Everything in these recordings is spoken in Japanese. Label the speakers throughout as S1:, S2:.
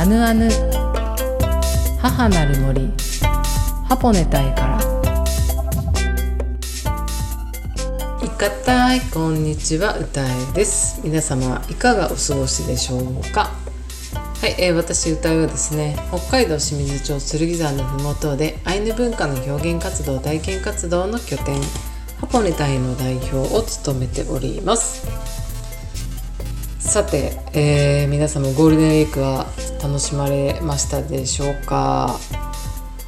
S1: アヌアヌ。母なる森。ハポネタイから。いかたいこんにちは歌えです。皆様いかがお過ごしでしょうか？はい、えー、私歌うはですね北海道清水町剣山の麓でアイヌ文化の表現活動体験活動の拠点ハポネタイの代表を務めております。さて、えー、皆様ゴールデンウィークは楽しまれましたでしょうか？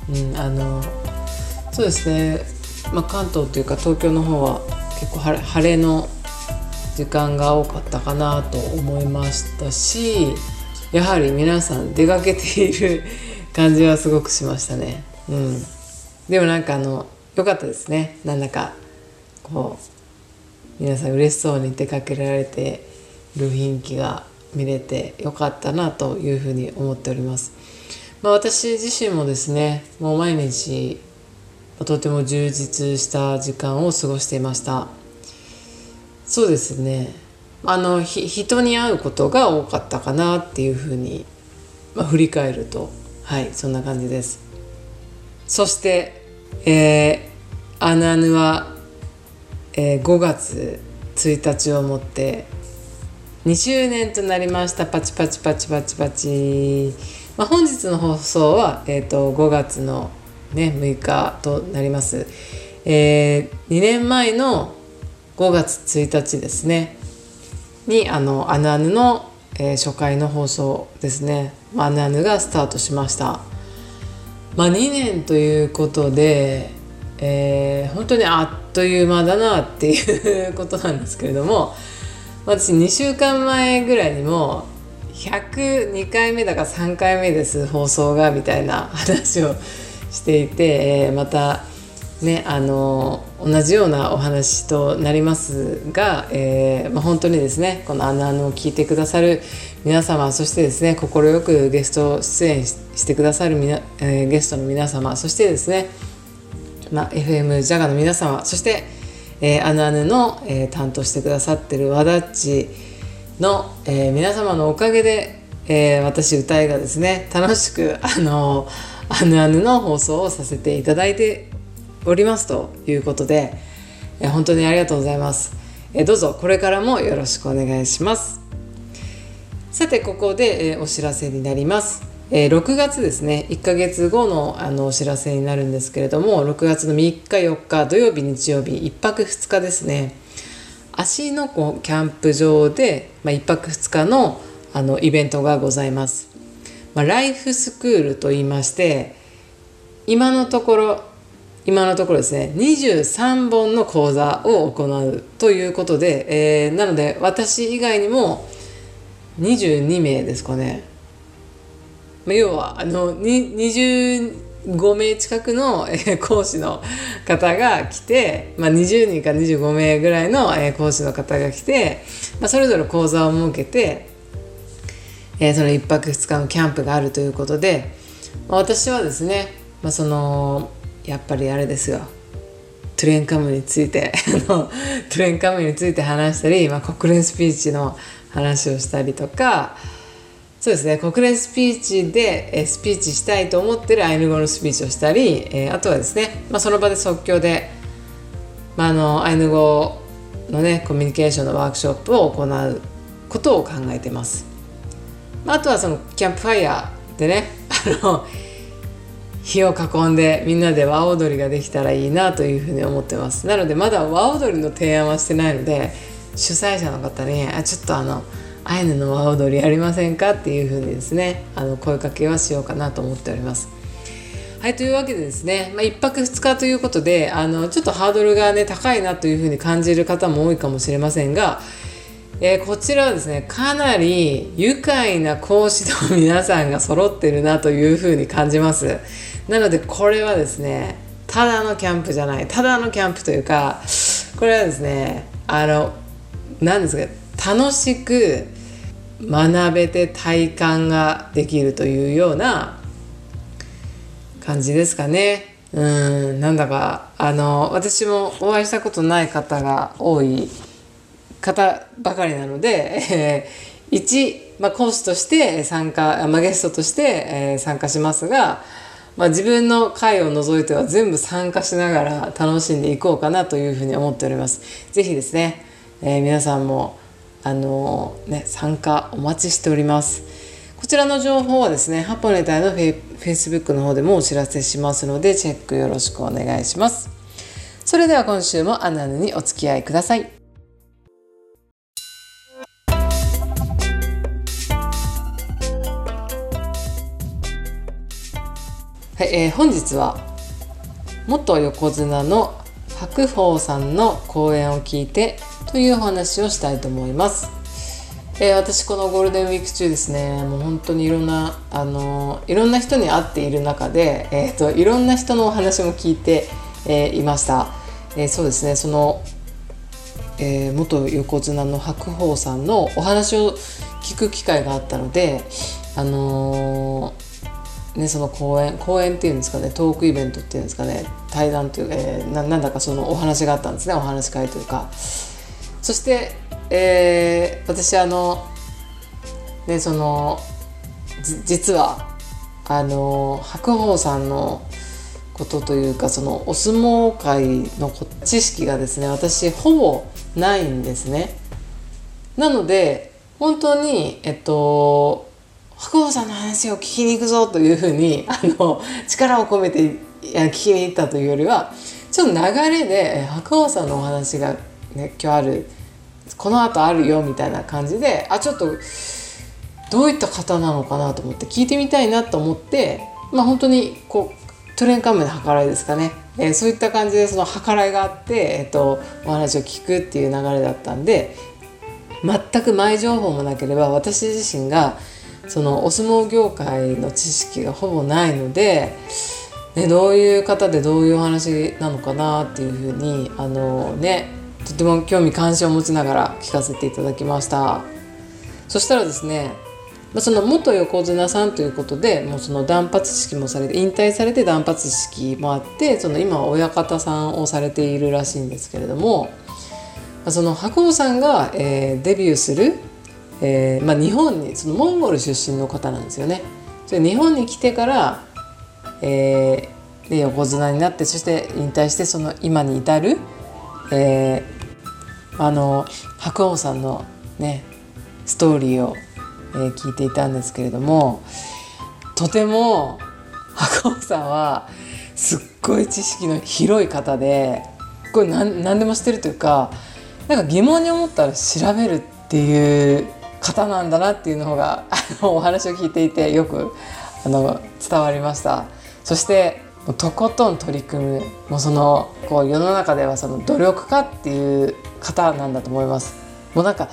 S1: うんあのそうですね、まあ、関東というか東京の方は結構晴れの時間が多かったかなと思いましたしやはり皆さん出かけている感じはすごくしましたね。うん、でもなんかあの良かったですね。なんだかこう皆さん嬉しそうに出かけられてる雰囲気が。見れてよかったなというふうに思っております。まあ、私自身もですねもう毎日とても充実した時間を過ごしていました。そうですね。あの人に会うことが多かったかなっていうふうに、まあ、振り返るとはいそんな感じです。そしてえー、アヌアヌはえー、5月1日をもって2周年となりました。パチパチパチパチパチ、まあ、本日の放送は、えーと、5月の、ね、6日となります、えー、2年前の5月1日ですね。にあの「アヌアヌの」えー、初回の放送ですね「アヌアヌ」がスタートしました。まあ2年ということでえー、本当にあっという間だなっていうことなんですけれども私2週間前ぐらいにも102回目だか3回目です放送がみたいな話をしていて、えー、またねあの同じようなお話となりますが、えーまあ、本当にですねこの「あのあの」を聞いてくださる皆様そしてですね快くゲスト出演してくださるみな、えー、ゲストの皆様そしてですねまあ、FM ジャガの皆様そして、えー、アヌアヌの、えー、担当してくださってる和田っちの、えー、皆様のおかげで、えー、私歌いがですね楽しくあのアヌアヌの放送をさせていただいておりますということで、えー、本当にありがとうございます、えー、どうぞこれからもよろしくお願いします。さてここで、えー、お知らせになります。えー、6月ですね。1ヶ月後のあのお知らせになるんですけれども6月の3日4日土曜日日曜日1泊2日ですね。芦ノ湖キャンプ場で、まあ、1泊2日のあのイベントがございます、まあ、ライフスクールと言いまして今のところ今のところですね23本の講座を行うということで、えー、なので私以外にも22名ですかね。ま要はあの25名近くの、え講師の方が来て、まあ、20人か25名ぐらいの、え講師の方が来て、まあ、それぞれ講座を設けて、えー、その1泊2日のキャンプがあるということで、まあ、私はですね、まあ、そのやっぱりあれですよ。トゥレンカムについて トゥレンカムについて話したり、まあ、国連スピーチの話をしたりとかそうですね国連スピーチで、えスピーチしたいと思ってるアイヌ語のスピーチをしたり、え、あとはですね、まあ、その場で即興で、まあ、あのアイヌ語のねコミュニケーションのワークショップを行うことを考えてます。まあとはそのキャンプファイヤーでね あの火を囲んでみんなで和踊りができたらいいなというふうに思ってますなのでまだ和踊りの提案はしてないので主催者の方にあちょっとあのアイヌの和踊りやりませんかっていうふうにですねあの声かけはしようかなと思っております。はいというわけでですね、まあ、1泊2日ということであのちょっとハードルがね高いなというふうに感じる方も多いかもしれませんが、えー、こちらはですねかなり愉快な講師の皆さんが揃ってるなというふうに感じますなのでこれはですねただのキャンプじゃないただのキャンプというかこれはですねあの何ですか楽しく学べて体感ができるというような感じですかね。うんなんだかあの私もお会いしたことない方が多い方ばかりなので、え1、まあ、講師として参加、まあ、ゲストとして、えー、参加しますが、まあ、自分の会を除いては全部参加しながら楽しんでいこうかなというふうに思っております。ぜひですね、えー、皆さんもあの、ね、参加お待ちしております。こちらの情報はですね、ハポネタイのフェイフェイスブックの方でもお知らせしますので、チェックよろしくお願いします。それでは今週もアナヌにお付き合いください。はい、えー、本日は元横綱の白鵬さんの講演を聞いてというお話をしたいと思います。えー、私このゴールデンウィーク中ですねもう本当にいろんなあのいろんな人に会っている中で、えーと、いろんな人のお話も聞いて、えー、いました、え、そうですねその、え、元横綱の白鵬さんのお話を聞く機会があったのであのね、その講演講演っていうんですかねトークイベントっていうんですかね対談というか、えー、なんだかそのお話があったんですねお話し会というかそして、えー、私あのねその実はあの白鵬さんのことというかそのお相撲界の知識がですね私ほぼないんですね。なので本当にえっと白鵬さんの話を聞きに行くぞというふうに あの力を込めて聞きに行ったというよりはちょっと流れで白鵬さんのお話が、ね、今日あるこの後あるよみたいな感じであちょっとどういった方なのかなと思って聞いてみたいなと思ってまあ本当にこうトレンカムの計らいですかね、えー、そういった感じでその計らいがあって、えーとお話を聞くっていう流れだったんで全く前情報もなければ私自身がそのお相撲業界の知識がほぼないので、ね、どういう方でどういうお話なのかなっていうふうにあのねとても興味関心を持ちながら聞かせていただきましたそしたらですねその元横綱さんということでもうその断髪式もされて引退されて断髪式もあってその今は親方さんをされているらしいんですけれどもその白鵬さんが、えー、デビューするえーまあ、日本にそのモンゴル出身の方なんですよね。それ日本に来てから、えー、で横綱になってそして引退してその今に至る、えー、あの白鵬さんのねストーリーを、えー、聞いていたんですけれどもとても白鵬さんはすっごい知識の広い方でこれ何何でも知ってるというかなんか疑問に思ったら調べるっていう方なんだなっていうのがあのお話を聞いていてよくあの伝わりました。そしてとことん取り組むもうそのこう世の中ではその努力家っていう方なんだと思います。もうなんか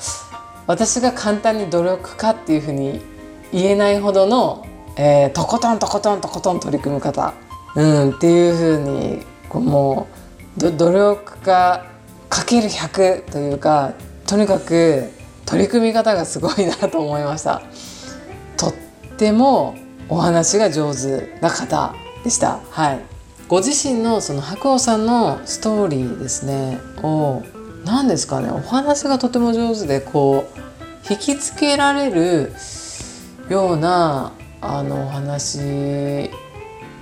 S1: 私が簡単に努力家っていうふうに言えないほどの、えー、とことんとことんとことん取り組む方、うん、っていうふうにこうもう努力家かける100というかとにかく取り組み方がすごいなと思いました。とってもお話が上手な方。でした。はい。ご自身のその白鸚さんのストーリーですねを何ですかねお話がとても上手でこう引きつけられるようなあのお話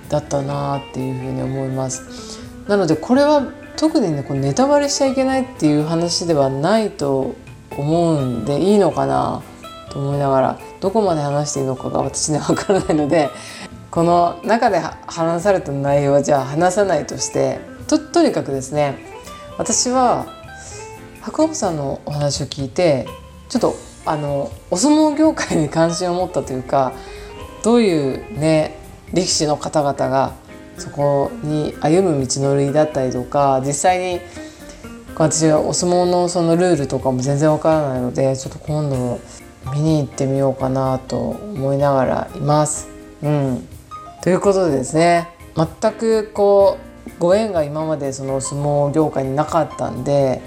S1: だったなっていうふうに思います。なのでこれは特にねこうネタバレしちゃいけないっていう話ではないと思うんでいいのかなと思いながらどこまで話していいのかが私には分からないのでこの中で話された内容はじゃあ話さないとしてととにかくですね私は白鵬さんのお話を聞いてちょっとあのお相撲業界に関心を持ったというかどういうね力士の方々がそこに歩む道のりだったりとか実際に私はお相撲のそのルールとかも全然わからないのでちょっと今度見に行ってみようかなと思いながらいます。うん、ということでですね全くこうご縁が今までその相撲業界になかったんで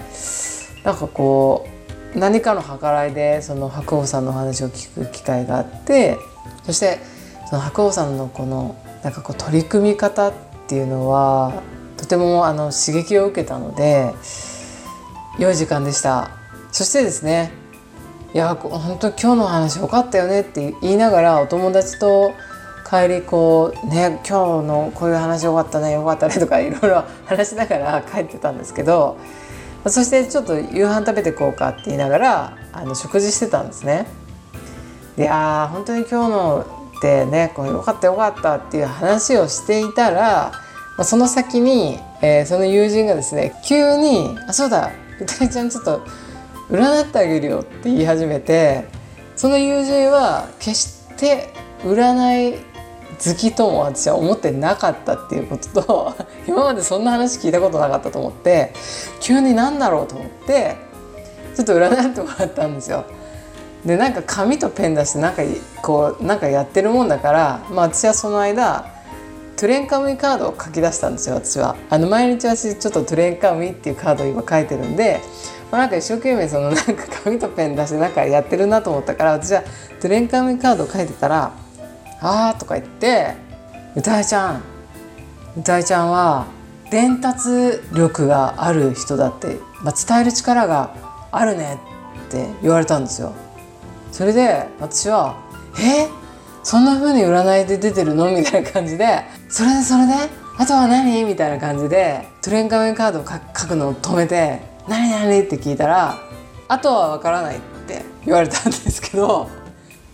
S1: なんかこう何かの計らいでその白鵬さんのお話を聞く機会があってそしてその白鵬さんのこのなんかこう取り組み方っていうのはとてもあの刺激を受けたので良い時間でした。そしてですねいや本当今日の話よかったよねって言いながらお友達と帰りこうね今日のこういう話よかったねよかったねとかいろいろ 話しながら帰ってたんですけどそしてちょっと夕飯食べてこうかって言いながらあの食事してたんですね。いや本当に今日のってねこうよかったよかったっていう話をしていたらその先に、えー、その友人がですね急に「あそうだうたいちゃんちょっと占ってあげるよ」って言い始めてその友人は決して占い好きとも私は思ってなかったっていうことと 今までそんな話聞いたことなかったと思って急に何だろうと思ってちょっと占ってもらったんですよ。でなんか紙とペン出してなんかこうなんかやってるもんだから、まあ、私はその間トゥレンカムイカードを書き出したんですよ私は。あの毎日私ちょっとトゥレンカムイっていうカードを今書いてるんで、まあ、なんか一生懸命そのなんか紙とペン出してなんかやってるなと思ったから私はトゥレンカムイカードを書いてたら「あー」とか言って「歌いちゃん歌いちゃんは伝達力がある人だって、まあ、伝える力があるね」って言われたんですよ。それで私は「え？そんな風に占いで出てるの?」みたいな感じで「それでそれで？あとは何?」みたいな感じでトレンカメンカードを書くのを止めて「何？何?」って聞いたら「あとはわからない」って言われたんですけど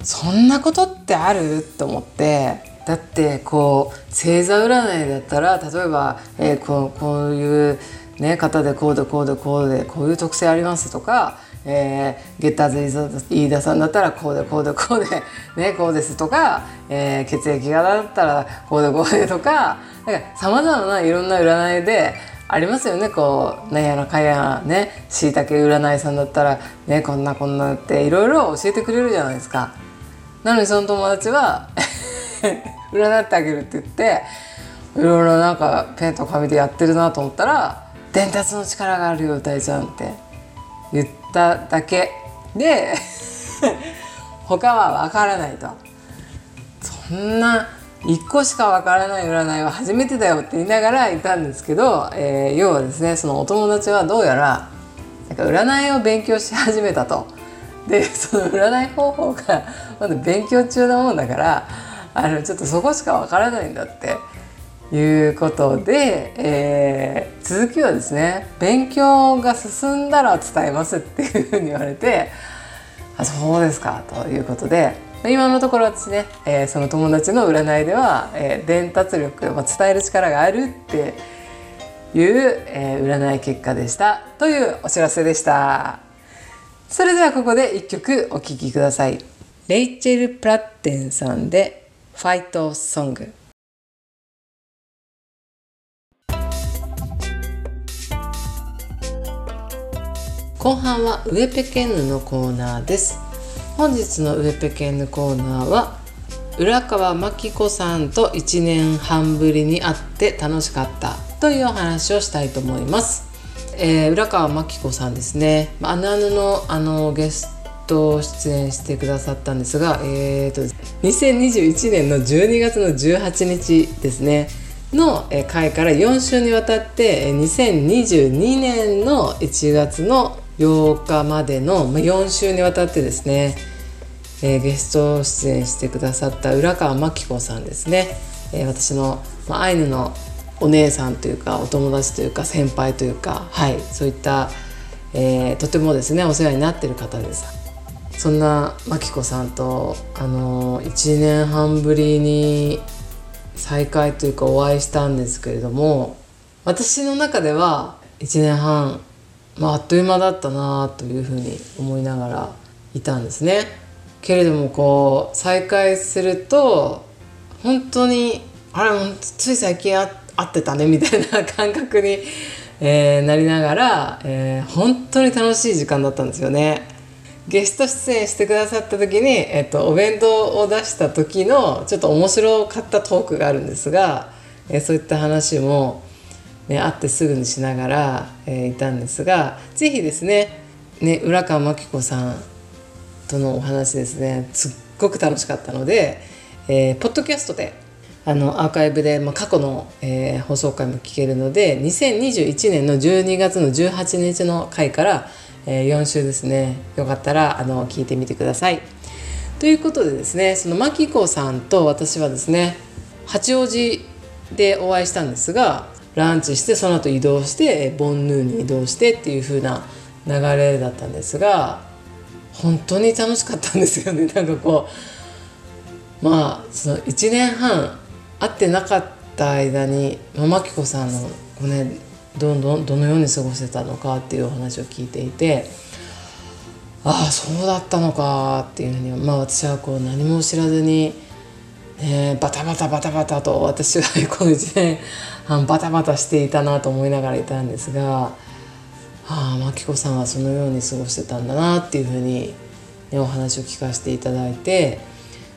S1: そんなことっってあると思ってだってこう星座占いだったら例えば、えー、こうこういう、ね、方でこうでこうでこうでこういう特性ありますとかえー、ゲッターズ飯田さんだったらこうでこうでこうで、ね、こうですとか、えー、血液型だったらこうでこうでとかさまざまないろんな占いでありますよねこうなんやらかやねしいたけ占いさんだったら、ね、こんなこんなっていろいろ教えてくれるじゃないですか。なのにその友達は 占ってあげるって言っていろいろなんかペンと紙でやってるなと思ったら「伝達の力があるよ歌いちゃん」って言っただけで 他は分からないとそんな1個しか分からない占いは初めてだよって言いながらいたんですけど、えー、要はですねそのお友達はどうやらなんか占いを勉強し始めたと。で その占い方法がまだ勉強中なもんだからあのちょっとそこしか分からないんだっていうことで、えー、続きはですね勉強が進んだら伝えますっていうふうに言われてあそうですかということで今のところ私ね、えー、その友達の占いでは、えー、伝達力、まあ、伝える力があるっていう、えー、占い結果でしたというお知らせでした。それではここで一曲お聴きください。レイチェル・プラッテンさんで「ファイトソング」後半はウエペケンヌのコーナーです。本日のウエペケンヌコーナーは浦川真紀子さんと1年半ぶりに会って楽しかったというお話をしたいと思います、えー、浦川真紀子さんですね。あのあのあのゲスト出演してくださったんですがえーと2021年の12月の18日ですね。の回から4週にわたって2022年の1月の8日までの4週にわたってですね、えー、ゲスト出演してくださった浦川真紀子さんですね、えー、私の、アイヌのお姉さんというかお友達というか先輩というかはいそういった、えー、とてもですねお世話になってる方ですそんな真紀子さんとあの1年半ぶりに再会というかお会いしたんですけれども私の中では1年半まあ、あっという間だったなというふうに思いながらいたんですね。けれどもこう再会すると本当にあれつい最近会って合ってたねみたいな感覚に、えー、なりながら、えー、本当に楽しい時間だったんですよね。ゲスト出演してくださった時に、えっと、お弁当を出した時のちょっと面白かったトークがあるんですが、えー、そういった話もね、会ってすぐにしながら、えー、いたんですが是非ですねね浦川真紀子さんとのお話ですねすっごく楽しかったので、えー、ポッドキャストであのアーカイブで、まあ、過去の、えー、放送回も聞けるので2021年の12月の18日の回から、えー、4週ですねよかったらあの聞いてみてください。ということでですねそのマキコさんと私はですね八王子でお会いしたんですがランチしてその後移動してボンヌーに移動してっていう風な流れだったんですが本当に楽しかったんですよねなんかこうまあその1年半会ってなかった間にマキコさんのねどんどんどのように過ごしてたのかっていうお話を聞いていてああそうだったのかっていうふうにまあ私はこう何も知らずに、えー、バタバタバタバタと私はこの1年半バタバタしていたなと思いながらいたんですがああ真紀子さんはそのように過ごしてたんだなっていうふうに、ね、お話を聞かせていただいて、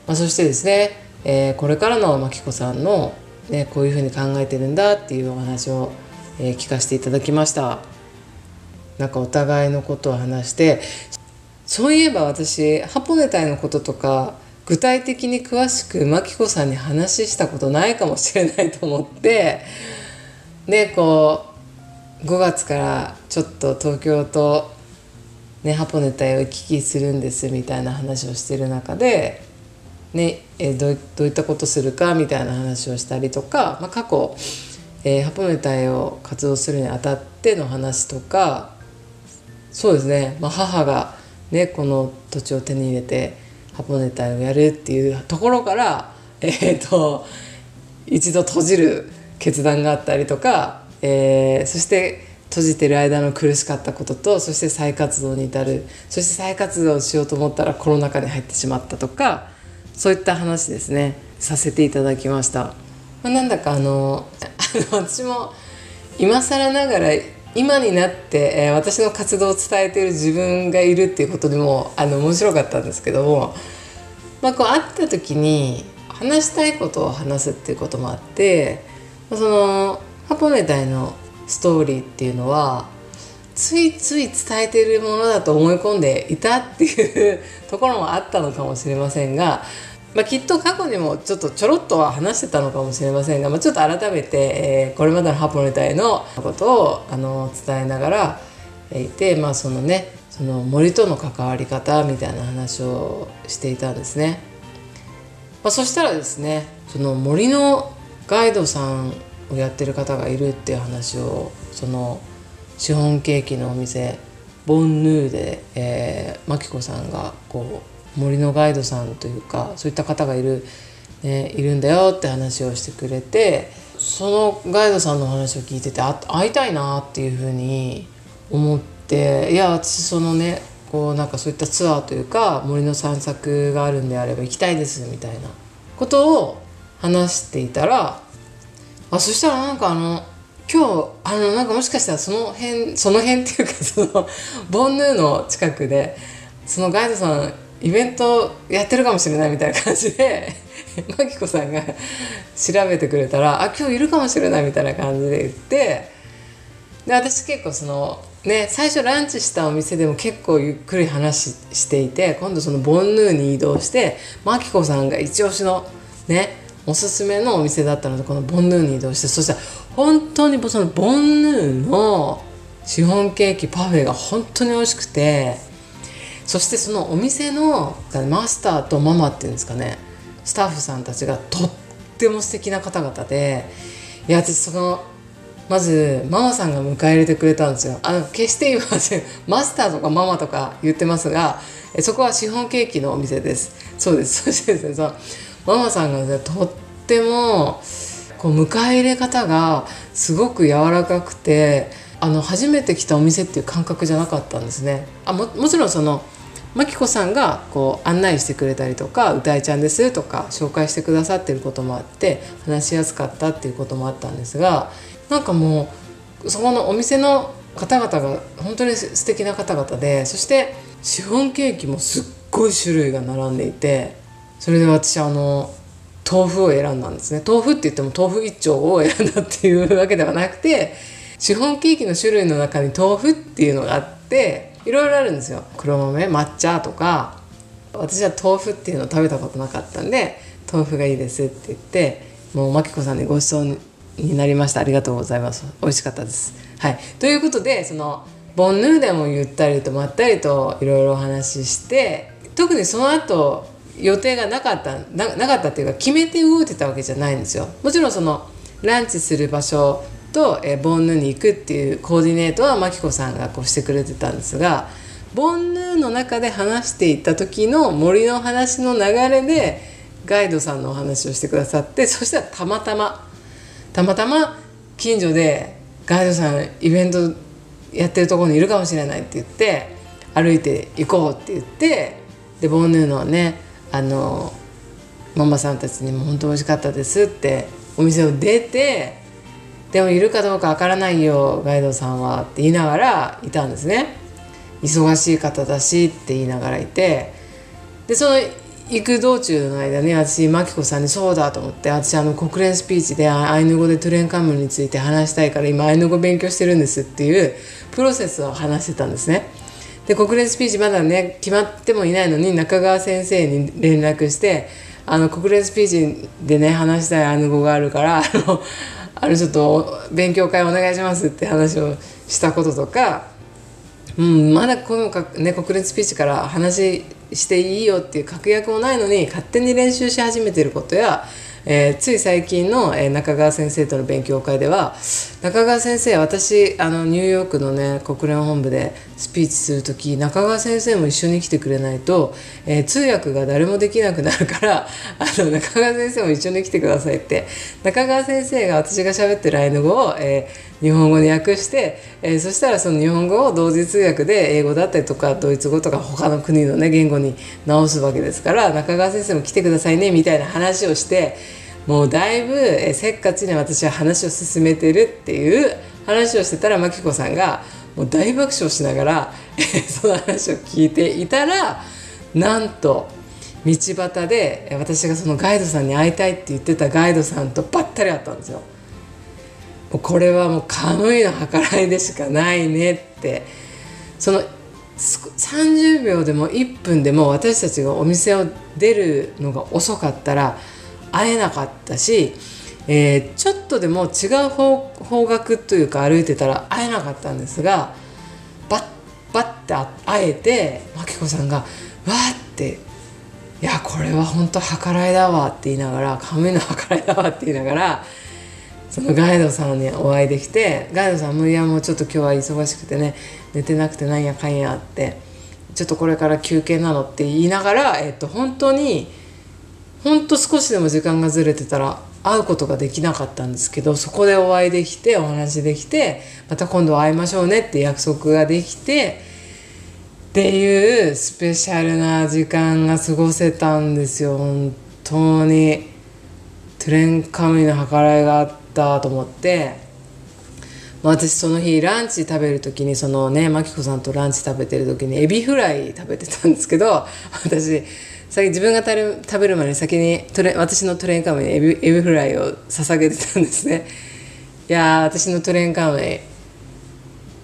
S1: まあ、そしてですね、えー、これからの真紀子さんの、ね、こういうふうに考えてるんだっていうお話をえー、聞かせていただきました。なんかお互いのことを話してそういえば私ハポネタイのこととか具体的に詳しくマキコさんに話したことないかもしれないと思ってでこう5月からちょっと東京と、ね、ハポネタイを行き来するんですみたいな話をしてる中で、ね、えどういったことするかみたいな話をしたりとか、まあ、過去えー、ハポネ隊を活動するにあたっての話とかそうですね、まあ、母が、ね、この土地を手に入れてハポネ隊をやるっていうところから、えーと、一度閉じる決断があったりとか、えー、そして閉じてる間の苦しかったこととそして再活動に至るそして再活動しようと思ったらコロナ禍に入ってしまったとかそういった話ですねさせていただきました。まあ、なんだかあのあの私も今更ながら今になって、えー、私の活動を伝えている自分がいるっていうことでもあの面白かったんですけども、まあ、こう会った時に話したいことを話すっていうこともあってそのハポネタイのストーリーっていうのはついつい伝えているものだと思い込んでいたっていうところもあったのかもしれませんがまあ、きっと過去にもちょっとちょろっとは話してたのかもしれませんが、まあ、ちょっと改めて、えー、これまでのハポネタイのことをあの伝えながらいて、まあ、そのねその森との関わり方みたいな話をしていたんですね。まあ、そしたらですねその森のガイドさんをやってる方がいるっていう話をそのシフォンケーキのお店ボンヌーで、えー、マキコさんがこう森のガイドさんというかそういった方がいる、ね、いるんだよって話をしてくれてそのガイドさんの話を聞いてて会いたいなっていうふうに思っていや私そのねこうなんかそういったツアーというか森の散策があるんであれば行きたいですみたいなことを話していたらあそしたらなんかあの今日あのなんかもしかしたらその辺その辺っていうかそのボンヌーの近くでそのガイドさんイベントやってるかもしれないみたいな感じで マキコさんが調べてくれたら「あ今日いるかもしれない」みたいな感じで言ってで私結構そのね最初ランチしたお店でも結構ゆっくり話していて今度そのボンヌーに移動してマキコさんが一押しのねおすすめのお店だったのでこのボンヌーに移動してそしたら本当にそのボンヌーのシフォンケーキパフェが本当に美味しくてそしてそのお店のマスターとママっていうんですかねスタッフさんたちがとっても素敵な方々でいや私そのまずママさんが迎え入れてくれたんですよ。あの決して言いません。マスターとかママとか言ってますがそこはシフォンケーキのお店です。そうです。そしてですねそのママさんが、ね、とってもこう迎え入れ方がすごく柔らかくてあの初めて来たお店っていう感覚じゃなかったんですね。あももちろんそのまきこさんがこう案内してくれたりとか「歌いちゃんです」とか紹介してくださってることもあって話しやすかったっていうこともあったんですがなんかもうそこのお店の方々が本当に素敵な方々でそしてシフォンケーキもすっごい種類が並んでいてそれで私あの豆腐を選んだんですね。豆腐って言っても豆腐一丁を選んだっていうわけではなくてシフォンケーキの種類の中に豆腐っていうのがあっていろいろあるんですよ。黒豆抹茶とか私は豆腐っていうのを食べたことなかったんで豆腐がいいですって言ってもう真紀子さんにご馳走になりました。ありがとうございます。美味しかったです。はい。ということでそのボンヌーでもゆったりとまったりといろいろお話しして特にその後予定がなかったななかったっていうか決めて動いてたわけじゃないんですよ。もちろんそのランチする場所と、えボンヌに行くっていうコーディネートはマキコさんがこうしてくれてたんですがボンヌの中で話していった時の森の話の流れでガイドさんのお話をしてくださってそしたらたまたまたまたま近所でガイドさんイベントやってるとこにいるかもしれないって言って歩いて行こうって言ってでボンヌーのねあのママさんたちにも本当美味しかったですってお店を出てでもいるかどうかわからないよガイドさんはって言いながらいたんですね忙しい方だしって言いながらいてでその行く道中の間に私真紀子さんにそうだと思って私あの国連スピーチでアイヌ語でトゥレンカムについて話したいから今アイヌ語勉強してるんですっていうプロセスを話してたんですね。で国連スピーチまだね決まってもいないのに中川先生に連絡してあの国連スピーチでね話したいアヌ語があるからあのあのちょっと勉強会お願いしますって話をしたこととか、うん、まだこのか、ね、国連スピーチから話していいよっていう確約もないのに勝手に練習し始めてることやえー、つい最近の、えー、中川先生との勉強会では中川先生私あのニューヨークのね国連本部でスピーチする時中川先生も一緒に来てくれないと、えー、通訳が誰もできなくなるから あの中川先生も一緒に来てくださいって。中川先生が私が喋ってるアイヌ語を、えー、日本語に訳して、えー、そしたらその日本語を同時通訳で英語だったりとかドイツ語とか他の国のね言語に直すわけですから中川先生も来てくださいねみたいな話をしてもうだいぶせっかちに私は話を進めてるっていう話をしてたら真紀子さんがもう大爆笑しながら その話を聞いていたらなんと道端で私がそのガイドさんに会いたいって言ってたガイドさんとばったり会ったんですよ。もうこれはもうカムイの計らいでしかないねってその30秒でも1分でも私たちがお店を出るのが遅かったら会えなかったし、えー、ちょっとでも違う方方角というか歩いてたら会えなかったんですがバッバッて会えて真紀子さんが「わっていやこれは本当計らいだわ」って言いながら「亀の計らいだわ」って言いながらそのガイドさんにお会いできてガイドさんも「いやもうちょっと今日は忙しくてね寝てなくてなんやかんや」って「ちょっとこれから休憩なの」って言いながら、えっと、本当に。ほんと少しでも時間がずれてたら会うことができなかったんですけどそこでお会いできてお話できてまた今度会いましょうねって約束ができてっていうスペシャルな時間が過ごせたんですよ。本当に。トゥレンカムイの計らいがあったと思って。ま私その日ランチ食べる時にそのね真紀子さんとランチ食べてる時にエビフライ食べてたんですけど私先自分が食べる前に先にトゥレ私のトゥレンカムイにエビエビフライを捧げてたんですね。いや私のトゥレンカムイ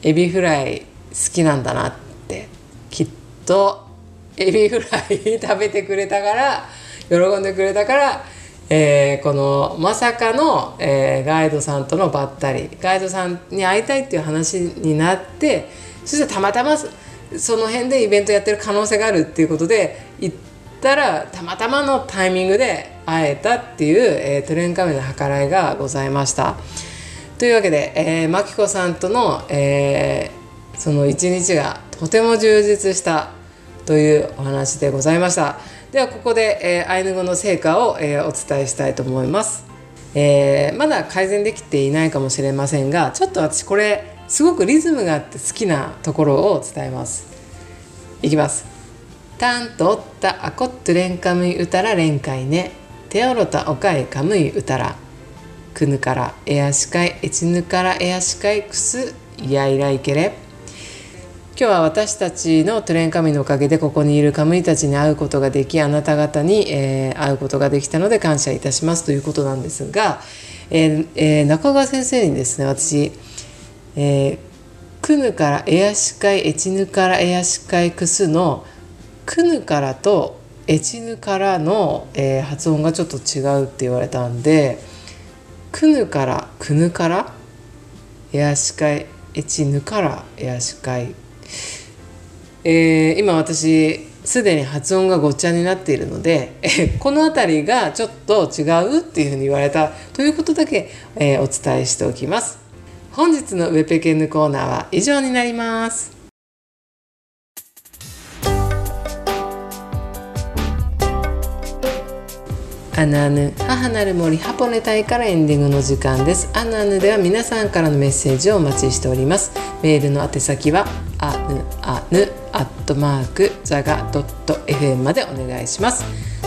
S1: エビフライ好きなんだなってきっとエビフライ食べてくれたから喜んでくれたから、えー、このまさかの、えー、ガイドさんとのばったりガイドさんに会いたいっていう話になってそしてたまたまその辺でイベントやってる可能性があるっていうことで行ってたらたまたまのタイミングで会えたっていう、えー、トレンカメの計らいがございました。というわけで、えー、マキコさんとの、えー、その一日がとても充実したというお話でございました。ではここで、えー、アイヌ語の成果を、えー、お伝えしたいと思います。えー、まだ改善できていないかもしれませんがちょっと私これすごくリズムがあって好きなところを伝えます。いきます。タンとおったあこっとレンカムイうたらレンカイね。テオロタおかいかむいうたら。くぬからえやしかいえちぬからえやしかいくすやいらいけれ。今日は私たちのトレンカムイのおかげでここにいるカムイたちに会うことができあなた方に、えー、会うことができたので感謝いたします。ということなんですが、えーえー、中川先生にですね私、えー、くぬからえやしかいえちぬからえやしかいくすの「クヌからとエチヌからの、えー、発音がちょっと違うって言われたんでクヌからクヌからエアシカイエチヌからヤシカイ、えー、今私すでに発音がごっちゃになっているので、えこの辺りがちょっと違うっていうふうに言われた。ということだけ、えー、お伝えしておきます。本日のウェペケンヌコーナーは以上になります。アナアヌ母なる森ハポネ隊からエンディングの時間です。アナアヌでは皆さんからのメッセージをお待ちしております。メールの宛先はアヌアヌアットマークザガドット FM までお願いします。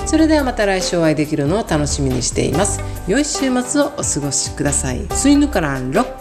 S1: それではまた来週お会いできるのを楽しみにしています。良い週末をお過ごしください。スイヌカランロック。